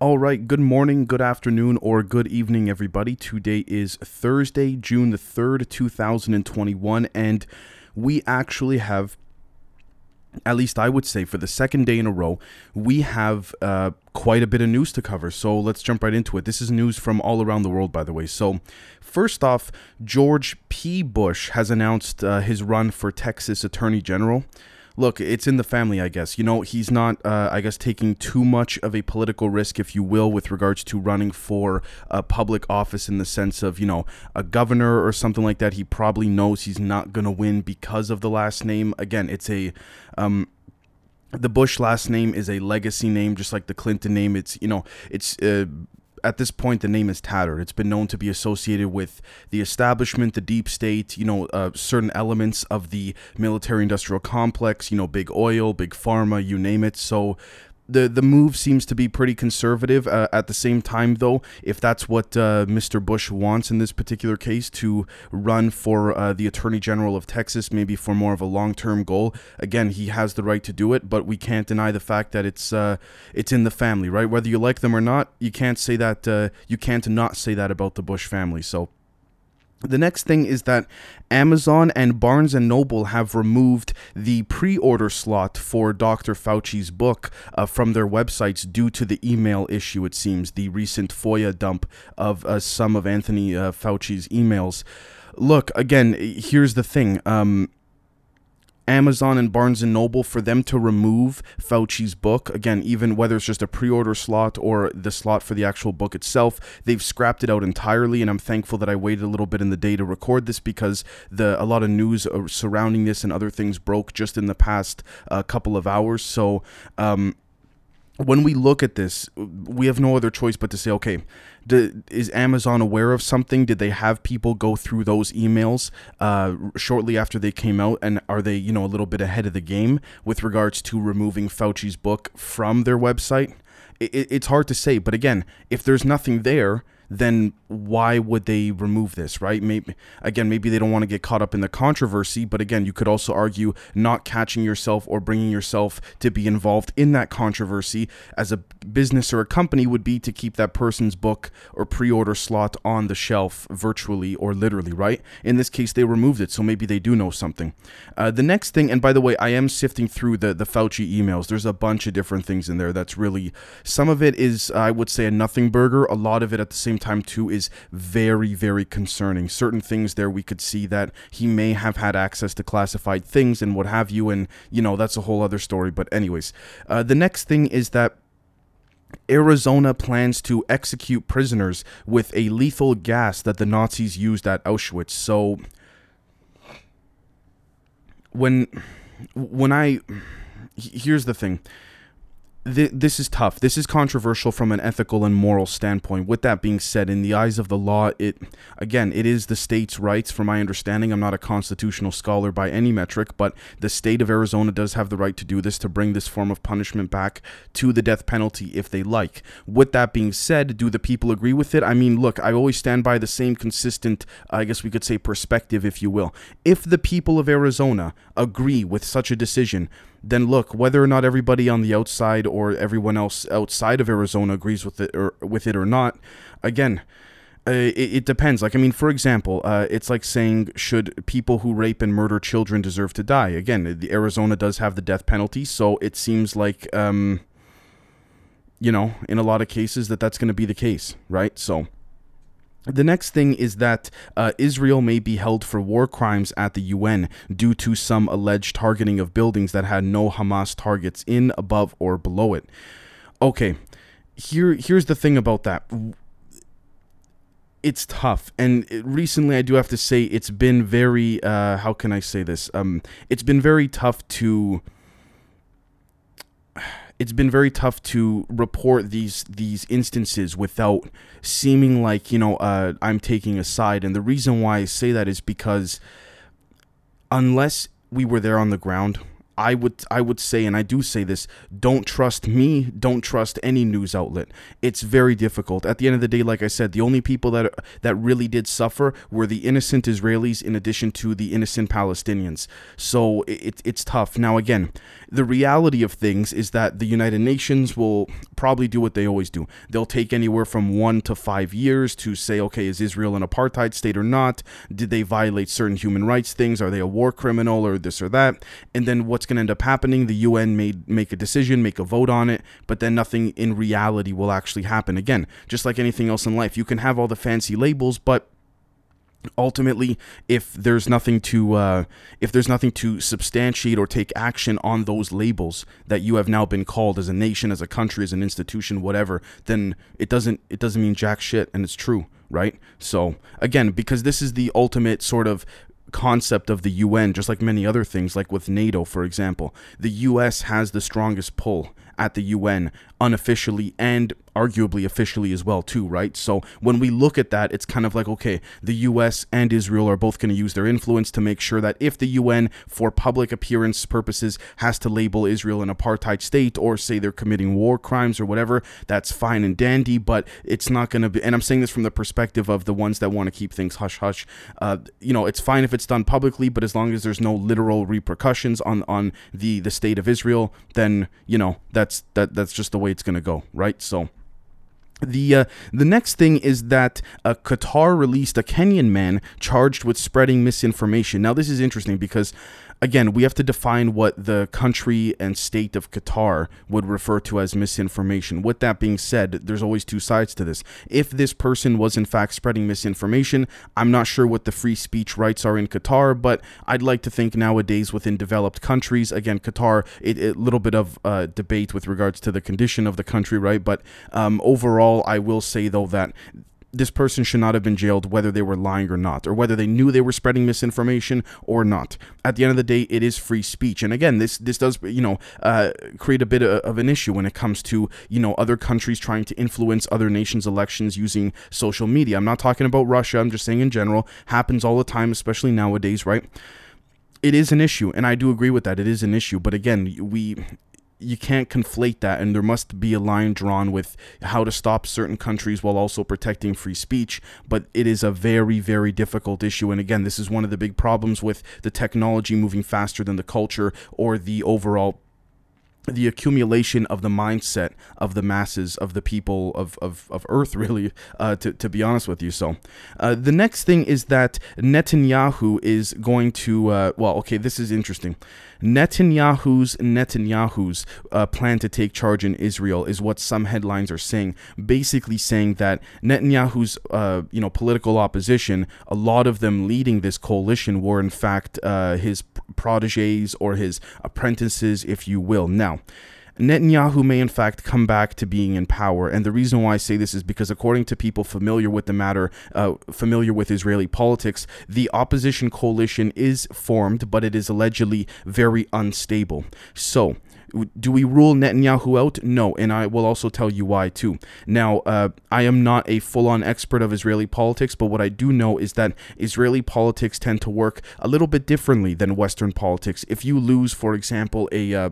All right, good morning, good afternoon, or good evening, everybody. Today is Thursday, June the 3rd, 2021, and we actually have, at least I would say, for the second day in a row, we have uh, quite a bit of news to cover. So let's jump right into it. This is news from all around the world, by the way. So, first off, George P. Bush has announced uh, his run for Texas Attorney General look, it's in the family, I guess. You know, he's not, uh, I guess, taking too much of a political risk, if you will, with regards to running for a public office in the sense of, you know, a governor or something like that. He probably knows he's not going to win because of the last name. Again, it's a, um, the Bush last name is a legacy name, just like the Clinton name. It's you know, it's uh, at this point the name is tattered. It's been known to be associated with the establishment, the deep state, you know, uh, certain elements of the military industrial complex, you know, big oil, big pharma, you name it. So the the move seems to be pretty conservative. Uh, at the same time, though, if that's what uh, Mr. Bush wants in this particular case to run for uh, the Attorney General of Texas, maybe for more of a long term goal, again, he has the right to do it. But we can't deny the fact that it's uh, it's in the family, right? Whether you like them or not, you can't say that. Uh, you can't not say that about the Bush family. So the next thing is that Amazon and Barnes and Noble have removed the pre-order slot for Dr. Fauci's book uh, from their websites due to the email issue. It seems the recent FOIA dump of uh, some of Anthony uh, Fauci's emails. Look, again, here's the thing. Um, Amazon and Barnes and Noble for them to remove Fauci's book again, even whether it's just a pre-order slot or the slot for the actual book itself, they've scrapped it out entirely. And I'm thankful that I waited a little bit in the day to record this because the a lot of news surrounding this and other things broke just in the past uh, couple of hours. So. Um, when we look at this, we have no other choice but to say, okay, is Amazon aware of something? Did they have people go through those emails uh, shortly after they came out, and are they, you know, a little bit ahead of the game with regards to removing Fauci's book from their website? It, it's hard to say, but again, if there's nothing there, then why would they remove this, right? Maybe again, maybe they don't want to get caught up in the controversy, but again, you could also argue not catching yourself or bringing yourself to be involved in that controversy as a business or a company would be to keep that person's book or pre-order slot on the shelf virtually or literally, right? In this case, they removed it, so maybe they do know something. Uh, the next thing, and by the way, I am sifting through the the Fauci emails. There's a bunch of different things in there. That's really some of it is I would say a nothing burger. A lot of it at the same time too is very very concerning. Certain things there we could see that he may have had access to classified things and what have you, and you know that's a whole other story. But anyways, uh, the next thing is that. Arizona plans to execute prisoners with a lethal gas that the Nazis used at Auschwitz. So when when I here's the thing th- this is tough. This is controversial from an ethical and moral standpoint. With that being said, in the eyes of the law, it again, it is the state's rights. From my understanding, I'm not a constitutional scholar by any metric, but the state of Arizona does have the right to do this to bring this form of punishment back to the death penalty if they like. With that being said, do the people agree with it? I mean, look, I always stand by the same consistent, I guess we could say, perspective, if you will. If the people of Arizona agree with such a decision, then look, whether or not everybody on the outside or everyone else outside of Arizona agrees with it or with it or not, again, uh, it, it, depends. Like, I mean, for example, uh, it's like saying, should people who rape and murder children deserve to die? Again, the Arizona does have the death penalty, so it seems like, um, you know, in a lot of cases that that's going to be the case, right? So. The next thing is that uh, Israel may be held for war crimes at the UN due to some alleged targeting of buildings that had no Hamas targets in, above, or below it. Okay, here here's the thing about that. It's tough, and recently I do have to say it's been very. Uh, how can I say this? Um, it's been very tough to it's been very tough to report these these instances without seeming like you know uh, I'm taking a side. And the reason why I say that is because unless we were there on the ground, I would I would say, and I do say this: don't trust me. Don't trust any news outlet. It's very difficult. At the end of the day, like I said, the only people that that really did suffer were the innocent Israelis, in addition to the innocent Palestinians. So it, it's tough. Now again, the reality of things is that the United Nations will probably do what they always do. They'll take anywhere from one to five years to say, okay, is Israel an apartheid state or not? Did they violate certain human rights things? Are they a war criminal or this or that? And then what's going to end up happening? The UN may make a decision, make a vote on it, but then nothing in reality will actually happen. Again, just like anything else in life, you can have all the fancy labels, but ultimately if there's nothing to uh, if there's nothing to substantiate or take action on those labels that you have now been called as a nation as a country as an institution whatever then it doesn't it doesn't mean jack shit and it's true right so again because this is the ultimate sort of concept of the UN just like many other things like with NATO for example. The US has the strongest pull at the UN unofficially and arguably officially as well too right? So when we look at that it's kind of like okay the US and Israel are both going to use their influence to make sure that if the UN for public appearance purposes has to label Israel an apartheid state or say they're committing war crimes or whatever that's fine and dandy but it's not going to be and I'm saying this from the perspective of the ones that want to keep things hush hush uh, you know it's fine if it's done publicly but as long as there's no literal repercussions on on the the state of Israel then you know that's that that's just the way it's going to go right so the uh, the next thing is that uh, Qatar released a Kenyan man charged with spreading misinformation. Now this is interesting because again, we have to define what the country and state of Qatar would refer to as misinformation. With that being said, there's always two sides to this. If this person was in fact spreading misinformation, I'm not sure what the free speech rights are in Qatar, but I'd like to think nowadays within developed countries, again, Qatar, a little bit of uh, debate with regards to the condition of the country, right? But um, overall, I will say though that this person should not have been jailed whether they were lying or not, or whether they knew they were spreading misinformation or not. At the end of the day, it is free speech. And again, this this does you know uh, create a bit of an issue when it comes to you know other countries trying to influence other nations' elections using social media. I'm not talking about Russia. I'm just saying in general happens all the time, especially nowadays, right? It is an issue, and I do agree with that. It is an issue, but again, we you can't conflate that and there must be a line drawn with how to stop certain countries while also protecting free speech but it is a very very difficult issue. And again this is one of the big problems with the technology moving faster than the culture or the overall the accumulation of the mindset of the masses of the people of, of, of earth really uh, to, to be honest with you. So uh, the next thing is that netanyahu is going to uh, well okay this is interesting netanyahu's netanyahu's uh, plan to take charge in israel is what some headlines are saying basically saying that netanyahu's uh, you know political opposition a lot of them leading this coalition were in fact uh, his proteges or his apprentices if you will. Now Netanyahu may in fact come back to being in power. And the reason why I say this is because, according to people familiar with the matter, uh, familiar with Israeli politics, the opposition coalition is formed, but it is allegedly very unstable. So, do we rule Netanyahu out? No, and I will also tell you why too. Now, uh, I am not a full on expert of Israeli politics, but what I do know is that Israeli politics tend to work a little bit differently than Western politics. If you lose, for example, a uh,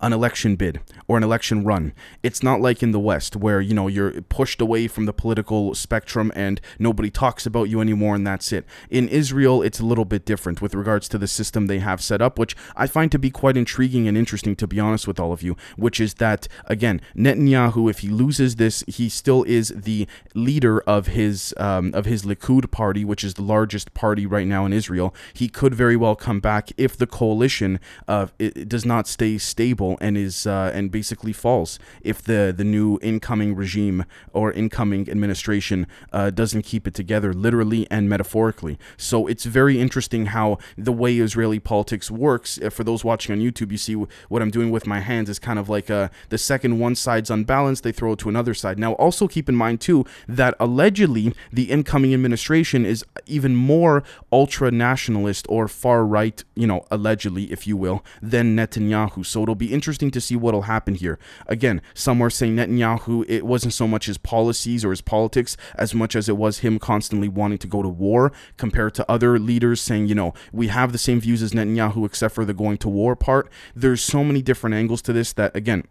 an election bid or an election run. It's not like in the West where, you know, you're pushed away from the political spectrum and nobody talks about you anymore and that's it. In Israel, it's a little bit different with regards to the system they have set up, which I find to be quite intriguing and interesting, to be honest with all of you, which is that, again, Netanyahu, if he loses this, he still is the leader of his, um, of his Likud party, which is the largest party right now in Israel. He could very well come back if the coalition uh, does not stay stable and is uh, and basically falls if the the new incoming regime or incoming administration uh, doesn't keep it together literally and metaphorically. So it's very interesting how the way Israeli politics works. Uh, for those watching on YouTube, you see what I'm doing with my hands is kind of like uh, the second one side's unbalanced, they throw it to another side. Now, also keep in mind too that allegedly the incoming administration is even more ultra nationalist or far right, you know, allegedly, if you will, than Netanyahu. So it'll be interesting to see what'll happen here. Again, some are saying Netanyahu, it wasn't so much his policies or his politics as much as it was him constantly wanting to go to war compared to other leaders saying, you know, we have the same views as Netanyahu except for the going to war part. There's so many different angles to this that, again,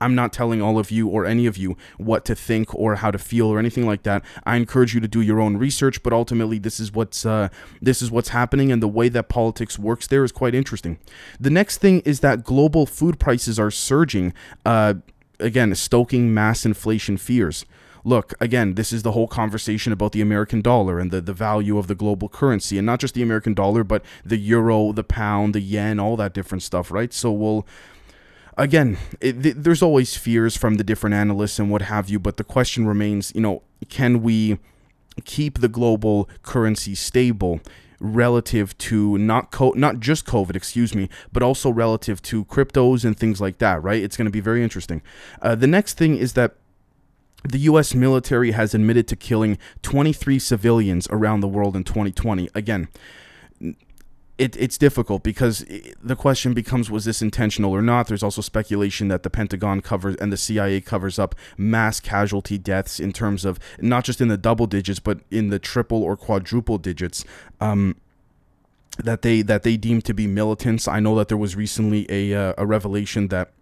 I'm not telling all of you or any of you what to think or how to feel or anything like that. I encourage you to do your own research, but ultimately this is what's uh, this is what's happening, and the way that politics works there is quite interesting. The next thing is that global food prices are surging, uh, again stoking mass inflation fears. Look, again, this is the whole conversation about the American dollar and the, the value of the global currency, and not just the American dollar, but the euro, the pound, the yen, all that different stuff, right? So we'll again, it, th- there's always fears from the different analysts and what have you, but the question remains, you know, can we keep the global currency stable? relative to not co- not just covid excuse me but also relative to cryptos and things like that right it's going to be very interesting uh, the next thing is that the US military has admitted to killing 23 civilians around the world in 2020 again it, it's difficult because the question becomes was this intentional or not? There's also speculation that the pentagon covers and the cia covers up mass casualty deaths in terms of not just in the double digits but in the triple or quadruple digits um, that they that they deem to be militants. I know that there was recently a, uh, a revelation that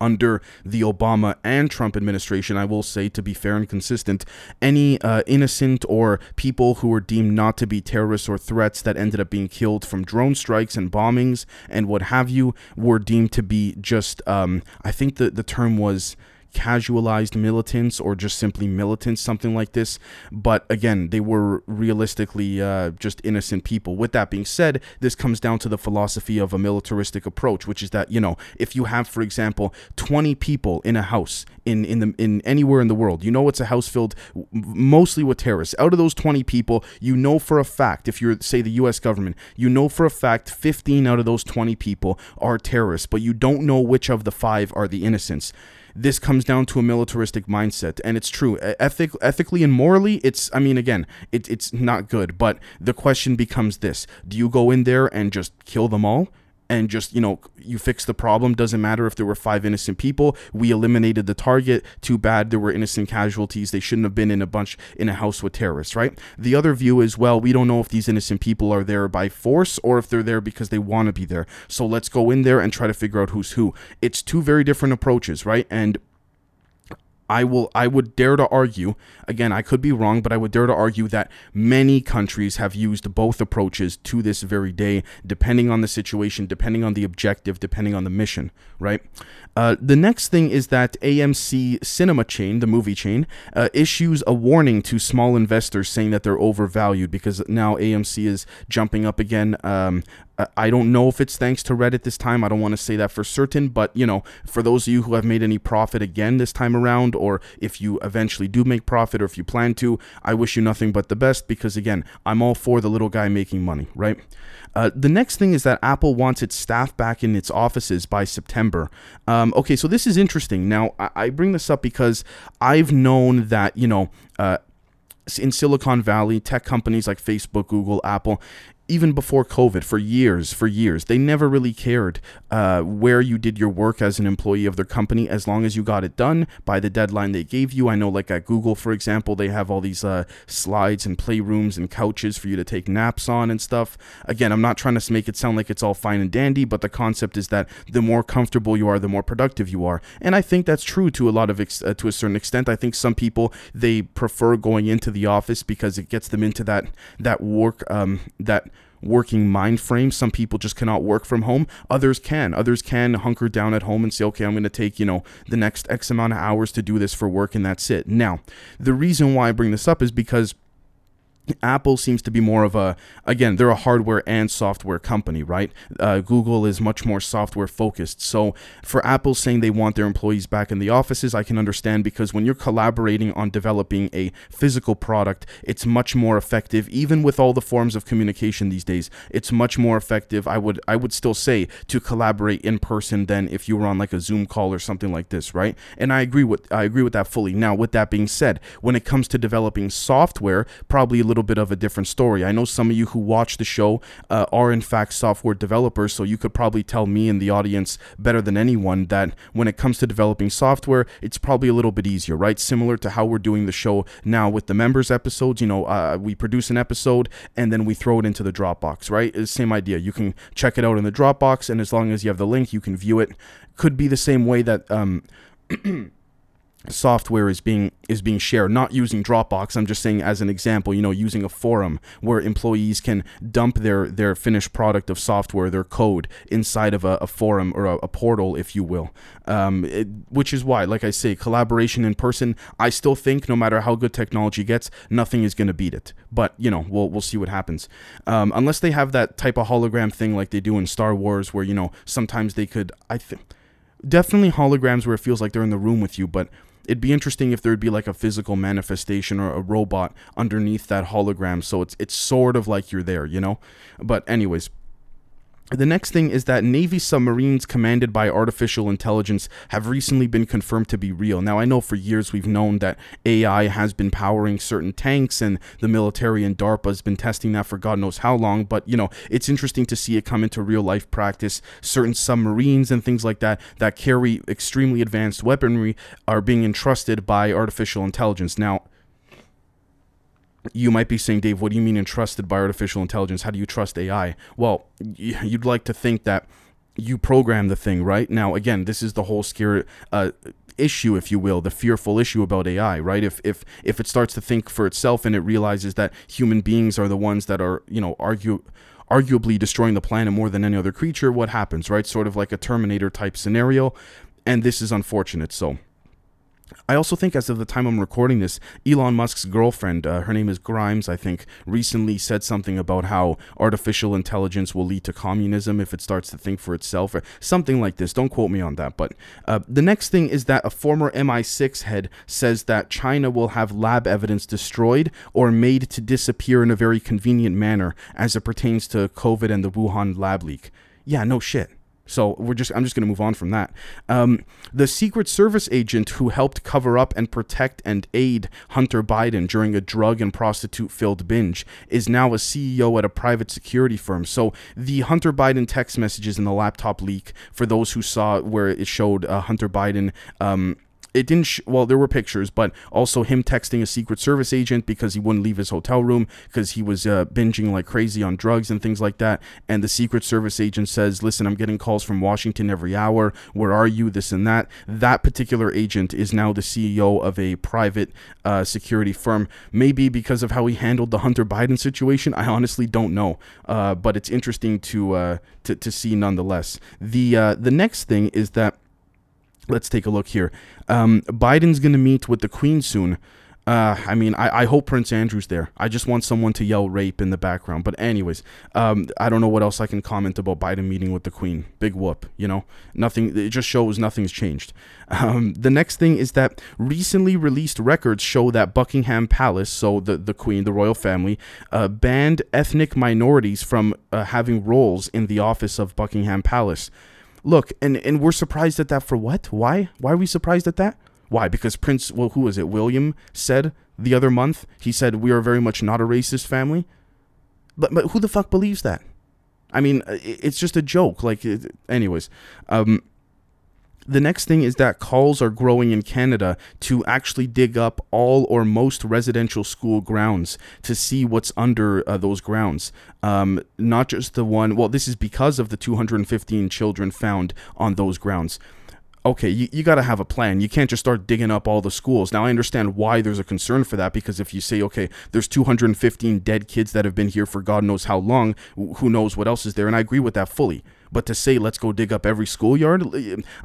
under the Obama and Trump administration, I will say, to be fair and consistent, any uh, innocent or people who were deemed not to be terrorists or threats that ended up being killed from drone strikes and bombings and what have you were deemed to be just, um, I think the, the term was casualized militants or just simply militants, something like this. But again, they were realistically uh, just innocent people. With that being said, this comes down to the philosophy of a militaristic approach, which is that you know if you have, for example, 20 people in a house in in the in anywhere in the world, you know it's a house filled mostly with terrorists. Out of those 20 people, you know for a fact, if you're say the U.S. government, you know for a fact 15 out of those 20 people are terrorists, but you don't know which of the five are the innocents this comes down to a militaristic mindset and it's true. Ethic ethically and morally it's i mean again it, it's not good but the question becomes this. Do you go in there and just kill them all and just you know you fix the problem. Doesn't matter if there were five innocent people. We eliminated the target. Too bad there were innocent casualties. They shouldn't have been in a bunch in a house with terrorists right? The other view is well we don't know if these innocent people are there by force or if they're there because they want to be there. So let's go in there and try to figure out who's who. It's two very different approaches right? And I will I would dare to argue again I could be wrong but I would dare to argue that many countries have used both approaches to this very day depending on the situation depending on the objective depending on the mission right? Uh, the next thing is that AMC cinema chain the movie chain uh, issues a warning to small investors saying that they're overvalued because now AMC is jumping up again. Um, I don't know if it's thanks to Reddit this time. I don't want to say that for certain, but you know, for those of you who have made any profit again this time around, or if you eventually do make profit, or if you plan to, I wish you nothing but the best because again, I'm all for the little guy making money, right? Uh, the next thing is that Apple wants its staff back in its offices by September. Um, okay, so this is interesting. Now, I, I, bring this up because I've known that, you know, uh, in Silicon Valley, tech companies like Facebook, Google, Apple, even before COVID, for years, for years, they never really cared uh, where you did your work as an employee of their company, as long as you got it done by the deadline they gave you. I know, like at Google, for example, they have all these uh, slides and playrooms and couches for you to take naps on and stuff. Again, I'm not trying to make it sound like it's all fine and dandy, but the concept is that the more comfortable you are, the more productive you are, and I think that's true to a lot of ex- uh, to a certain extent. I think some people they prefer going into the office because it gets them into that that work um, that working mind frame. Some people just cannot work from home. Others can. Others can hunker down at home and say, okay, I'm going to take, you know, the next X amount of hours to do this for work and that's it. Now, the reason why I bring this up is because Apple seems to be more of a, again, they're a hardware and software company, right? Uh, Google is much more software focused. So for Apple saying they want their employees back in the offices, I can understand because when you're collaborating on developing a physical product, it's much more effective, even with all the forms of communication these days. It's much more effective. I would, I would still say to collaborate in person than if you were on like a Zoom call or something like this, right? And I agree with, I agree with that fully. Now, with that being said, when it comes to developing software, probably a little little bit of a different story. I know some of you who watch the show uh, are in fact software developers, so you could probably tell me in the audience better than anyone that when it comes to developing software, it's probably a little bit easier, right? Similar to how we're doing the show now with the members episodes. You know, uh, we produce an episode and then we throw it into the Dropbox, right? Same idea. You can check it out in the Dropbox, and as long as you have the link, you can view it. Could be the same way that. Um, software is being is being shared not using dropbox. I'm just saying as an example you know using a forum where employees can dump their their finished product of software their code inside of a, a forum or a, a, portal if you will. Um, it, which is why like i say collaboration in person i still think no matter how good technology gets nothing is going to beat it. But you know we'll, we'll see what happens. Um, unless they have that type of hologram thing like they do in star wars where you know sometimes they could i think definitely holograms where it feels like they're in the room with you but it'd be interesting if there'd be like a physical manifestation or a robot underneath that hologram so it's it's sort of like you're there you know? But anyways the next thing is that Navy submarines commanded by artificial intelligence have recently been confirmed to be real. Now, I know for years we've known that AI has been powering certain tanks and the military and DARPA has been testing that for God knows how long, but you know, it's interesting to see it come into real life practice. Certain submarines and things like that that carry extremely advanced weaponry are being entrusted by artificial intelligence. Now, you might be saying, Dave, what do you mean entrusted by artificial intelligence? How do you trust AI? Well, you'd like to think that you program the thing, right? Now, again, this is the whole scare uh, issue, if you will, the fearful issue about AI, right? If if if it starts to think for itself and it realizes that human beings are the ones that are, you know, argue arguably destroying the planet more than any other creature, what happens, right? Sort of like a Terminator type scenario, and this is unfortunate. So I also think, as of the time I'm recording this, Elon Musk's girlfriend, uh, her name is Grimes, I think, recently said something about how artificial intelligence will lead to communism if it starts to think for itself, or something like this. Don't quote me on that. But uh, the next thing is that a former MI6 head says that China will have lab evidence destroyed or made to disappear in a very convenient manner as it pertains to COVID and the Wuhan lab leak. Yeah, no shit. So we're just I'm just going to move on from that. Um, the Secret Service agent who helped cover up and protect and aid Hunter Biden during a drug and prostitute filled binge is now a CEO at a private security firm. So the Hunter Biden text messages in the laptop leak, for those who saw where it showed uh, Hunter Biden um, it didn't sh- well there were pictures but also him texting a secret service agent because he wouldn't leave his hotel room because he was uh, binging like crazy on drugs and things like that. And the secret service agent says listen i'm getting calls from washington every hour. Where are you? This and that. That particular agent is now the ceo of a private uh, security firm. Maybe because of how he handled the hunter biden situation i honestly don't know. Uh, but it's interesting to, uh, to to see nonetheless. The uh, the next thing is that let's take a look here. Um, Biden's going to meet with the Queen soon. Uh, I mean, I, I hope Prince Andrew's there. I just want someone to yell rape in the background. But anyways, um, I don't know what else I can comment about Biden meeting with the Queen. Big whoop, you know. Nothing. It just shows nothing's changed. Um, the next thing is that recently released records show that Buckingham Palace, so the the Queen, the royal family, uh, banned ethnic minorities from uh, having roles in the office of Buckingham Palace. Look, and and we're surprised at that for what? Why? Why are we surprised at that? Why? Because Prince, well, who is it? William said the other month. He said we are very much not a racist family. But but who the fuck believes that? I mean, it's just a joke. Like, anyways, um, the next thing is that calls are growing in Canada to actually dig up all or most residential school grounds to see what's under uh, those grounds. Um, not just the one, well, this is because of the 215 children found on those grounds okay, you, you got to have a plan. You can't just start digging up all the schools. Now, I understand why there's a concern for that because if you say, okay, there's 215 dead kids that have been here for God knows how long, who knows what else is there. And I agree with that fully. But to say let's go dig up every schoolyard,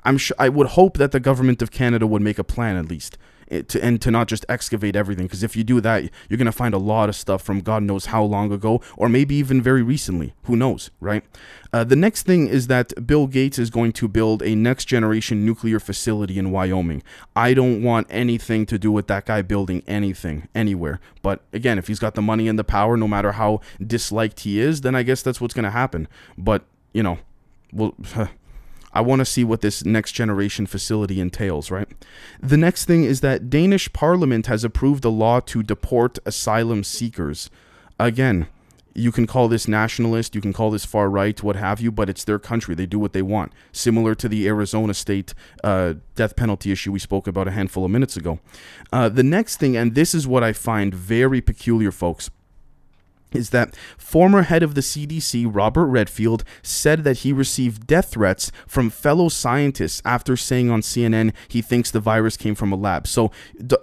I'm sure I would hope that the government of Canada would make a plan at least. Eh, to, and to not just excavate everything because if you do that you're going to find a lot of stuff from god knows how long ago or maybe even very recently who knows right? Uh, the next thing is that bill gates is going to build a next generation nuclear facility in wyoming. I don't want anything to do with that guy building anything anywhere. But again if he's got the money and the power no matter how disliked he is then i guess that's what's going to happen. But you know well I want to see what this next generation facility entails, right? The next thing is that Danish parliament has approved a law to deport asylum seekers. Again, you can call this nationalist, you can call this far right, what have you, but it's their country. They do what they want. Similar to the Arizona state uh, death penalty issue we spoke about a handful of minutes ago. Uh, the next thing, and this is what I find very peculiar, folks is that former head of the CDC, Robert Redfield, said that he received death threats from fellow scientists after saying on CNN he thinks the virus came from a lab. So,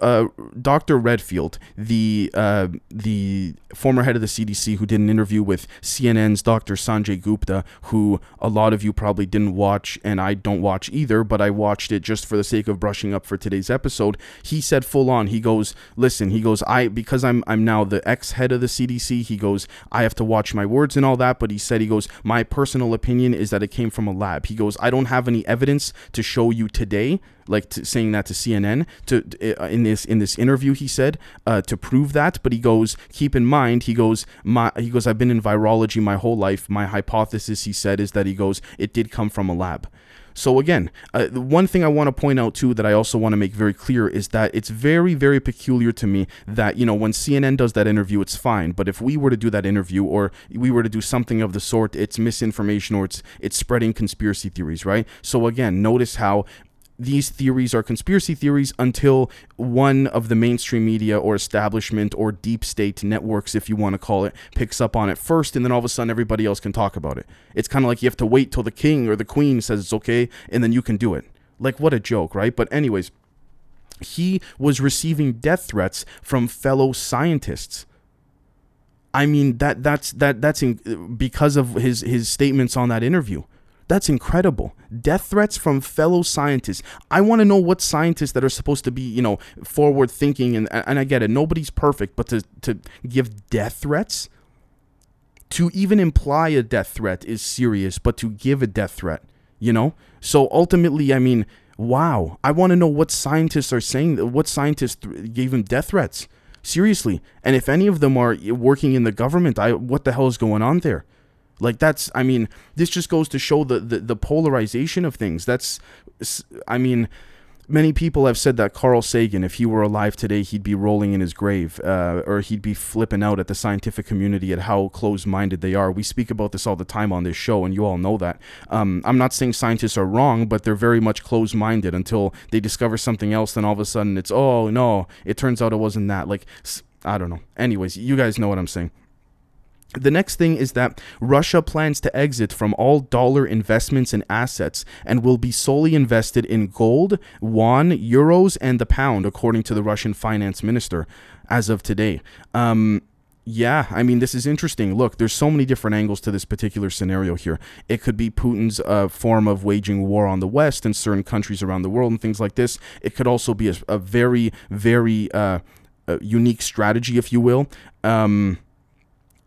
uh, Dr. Redfield, the uh, the former head of the CDC, who did an interview with CNN's Dr. Sanjay Gupta, who a lot of you probably didn't watch, and I don't watch either, but I watched it just for the sake of brushing up for today's episode. He said full on, he goes, "Listen, he goes, I because I'm I'm now the ex head of the CDC. He goes, I have to watch my words and all that, but he said, he goes, my personal opinion is that it came from a lab. He goes, I don't have any evidence to show you today, like to, saying that to CNN to uh, in this in this interview he said uh, to prove that but he goes keep in mind he goes my he goes I've been in virology my whole life my hypothesis he said is that he goes it did come from a lab so again, uh, one thing I want to point out too that I also want to make very clear is that it's very very peculiar to me that you know when CNN does that interview it's fine, but if we were to do that interview or we were to do something of the sort, it's misinformation or it's it's spreading conspiracy theories, right? So again, notice how these theories are conspiracy theories until one of the mainstream media or establishment or deep state networks, if you want to call it, picks up on it first, and then all of a sudden everybody else can talk about it. It's kind of like you have to wait till the king or the queen says it's okay, and then you can do it. Like, what a joke, right? But, anyways, he was receiving death threats from fellow scientists. I mean that that's that that's in, because of his his statements on that interview. That's incredible. Death threats from fellow scientists. I want to know what scientists that are supposed to be, you know, forward thinking and and I get it. Nobody's perfect, but to to give death threats to even imply a death threat is serious, but to give a death threat, you know? So ultimately, I mean, wow. I want to know what scientists are saying, what scientists th- gave him death threats. Seriously. And if any of them are working in the government, I what the hell is going on there? Like that's I mean, this just goes to show the, the, the polarization of things. That's I mean, many people have said that Carl Sagan, if he were alive today, he'd be rolling in his grave, uh, or he'd be flipping out at the scientific community at how closed-minded they are. We speak about this all the time on this show, and you all know that. Um, I'm not saying scientists are wrong, but they're very much closed-minded until they discover something else. Then all of a sudden, it's oh no, it turns out it wasn't that. Like I don't know. Anyways, you guys know what I'm saying. The next thing is that Russia plans to exit from all dollar investments and assets and will be solely invested in gold, yuan, euros, and the pound, according to the Russian finance minister as of today. Um, yeah, I mean, this is interesting. Look, there's so many different angles to this particular scenario here. It could be Putin's uh, form of waging war on the West and certain countries around the world and things like this. It could also be a, a very, very uh, a unique strategy, if you will. Um,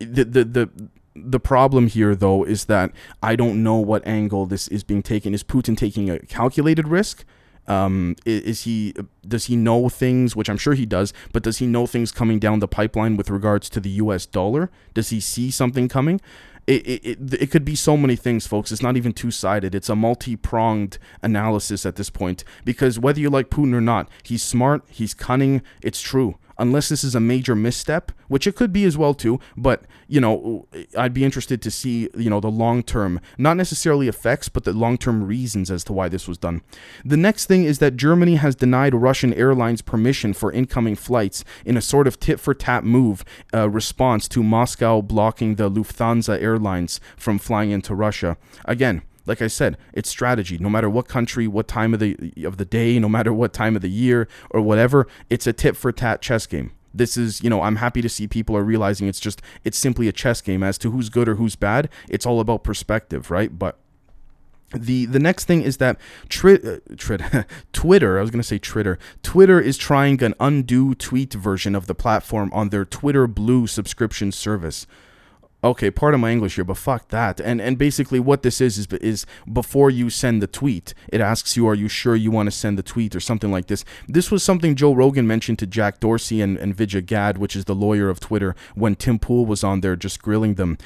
the the the the problem here though is that I don't know what angle this is being taken. Is Putin taking a calculated risk? Um, is he does he know things, which I'm sure he does, but does he know things coming down the pipeline with regards to the U.S. dollar? Does he see something coming? It, it, it, it could be so many things, folks. It's not even two sided. It's a multi pronged analysis at this point because whether you like Putin or not, he's smart, he's cunning, it's true unless this is a major misstep, which it could be as well too. But you know, I'd be interested to see you know the long term, not necessarily effects, but the long term reasons as to why this was done. The next thing is that Germany has denied Russian airlines permission for incoming flights in a sort of tit for tat move uh, response to Moscow blocking the Lufthansa airlines from flying into Russia. Again like I said, it's strategy. No matter what country, what time of the of the day, no matter what time of the year or whatever, it's a tit for tat chess game. This is, you know, I'm happy to see people are realizing it's just it's simply a chess game as to who's good or who's bad. It's all about perspective, right? But the the next thing is that tri- uh, tri- Twitter, I was going to say Twitter. Twitter is trying an undo tweet version of the platform on their Twitter Blue subscription service okay, part of my English here, but fuck that. And and basically what this is is is before you send the tweet, it asks you, are you sure you want to send the tweet or something like this. This was something Joe Rogan mentioned to Jack Dorsey and, and Vijaya Gadde, which is the lawyer of Twitter, when Tim Pool was on there just grilling them.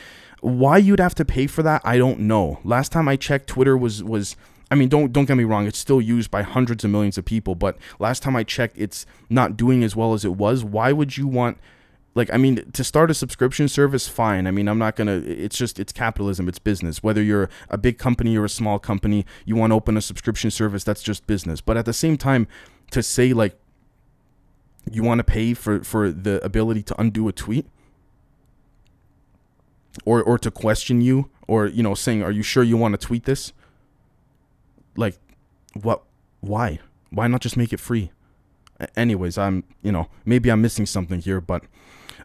Why you'd have to pay for that, I don't know. Last time I checked, Twitter was was I mean, don't don't get me wrong, it's still used by hundreds of millions of people, but last time I checked, it's not doing as well as it was. Why would you want like I mean to start a subscription service fine. I mean, I'm not to it's just it's capitalism, it's business. Whether you're a big company or a small company, you want to open a subscription service, that's just business. But at the same time to say like you want to pay for for the ability to undo a tweet or or to question you or you know saying are you sure you want to tweet this like what why why not just make it free anyways i'm you know maybe i'm missing something here but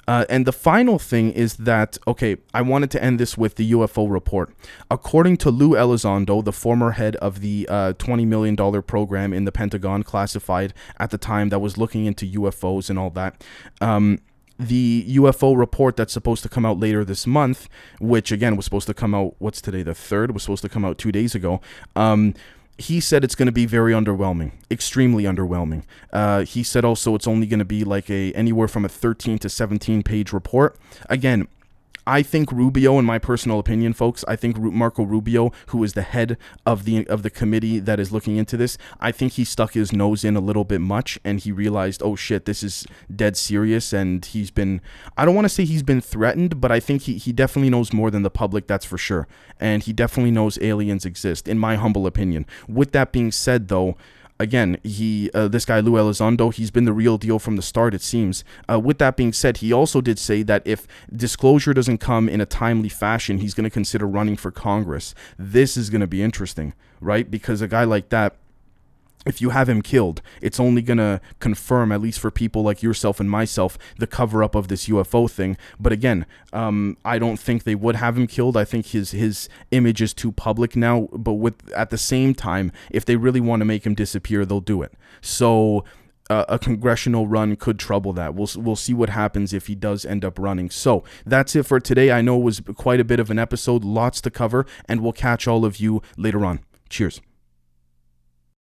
uh, and the final thing is that, okay, I wanted to end this with the UFO report. According to Lue Elizondo, the former head of the uh, $20 million program in the Pentagon, classified at the time, that was looking into UFOs and all that. Um, the UFO report that's supposed to come out later this month, which again was supposed to come out, what's today, the 3rd, was supposed to come out two days ago. Um, he said it's going to be very underwhelming, extremely underwhelming. Uh, he said also it's only going to be like a anywhere from a 13 to 17 page report. Again, I think Rubio, in my personal opinion, folks, I think Marco Rubio, who is the head of the of the committee that is looking into this, I think he stuck his nose in a little bit much, and he realized, oh shit, this is dead serious, and he's been, I don't want to say he's been threatened, but I think he he definitely knows more than the public, that's for sure, and he definitely knows aliens exist, in my humble opinion. With that being said, though again, he uh, this guy Lue Elizondo, he's been the real deal from the start. It seems. Uh, with that being said, he also did say that if disclosure doesn't come in a timely fashion, he's going to consider running for Congress. This is going to be interesting, right? Because a guy like that if you have him killed, it's only going to confirm, at least for people like yourself and myself, the cover up of this UFO thing. But again, um, I don't think they would have him killed. I think his his image is too public now. But with at the same time, if they really want to make him disappear, they'll do it. So uh, a congressional run could trouble that. We'll we'll see what happens if he does end up running. So that's it for today. I know it was quite a bit of an episode, lots to cover, and we'll catch all of you later on. Cheers.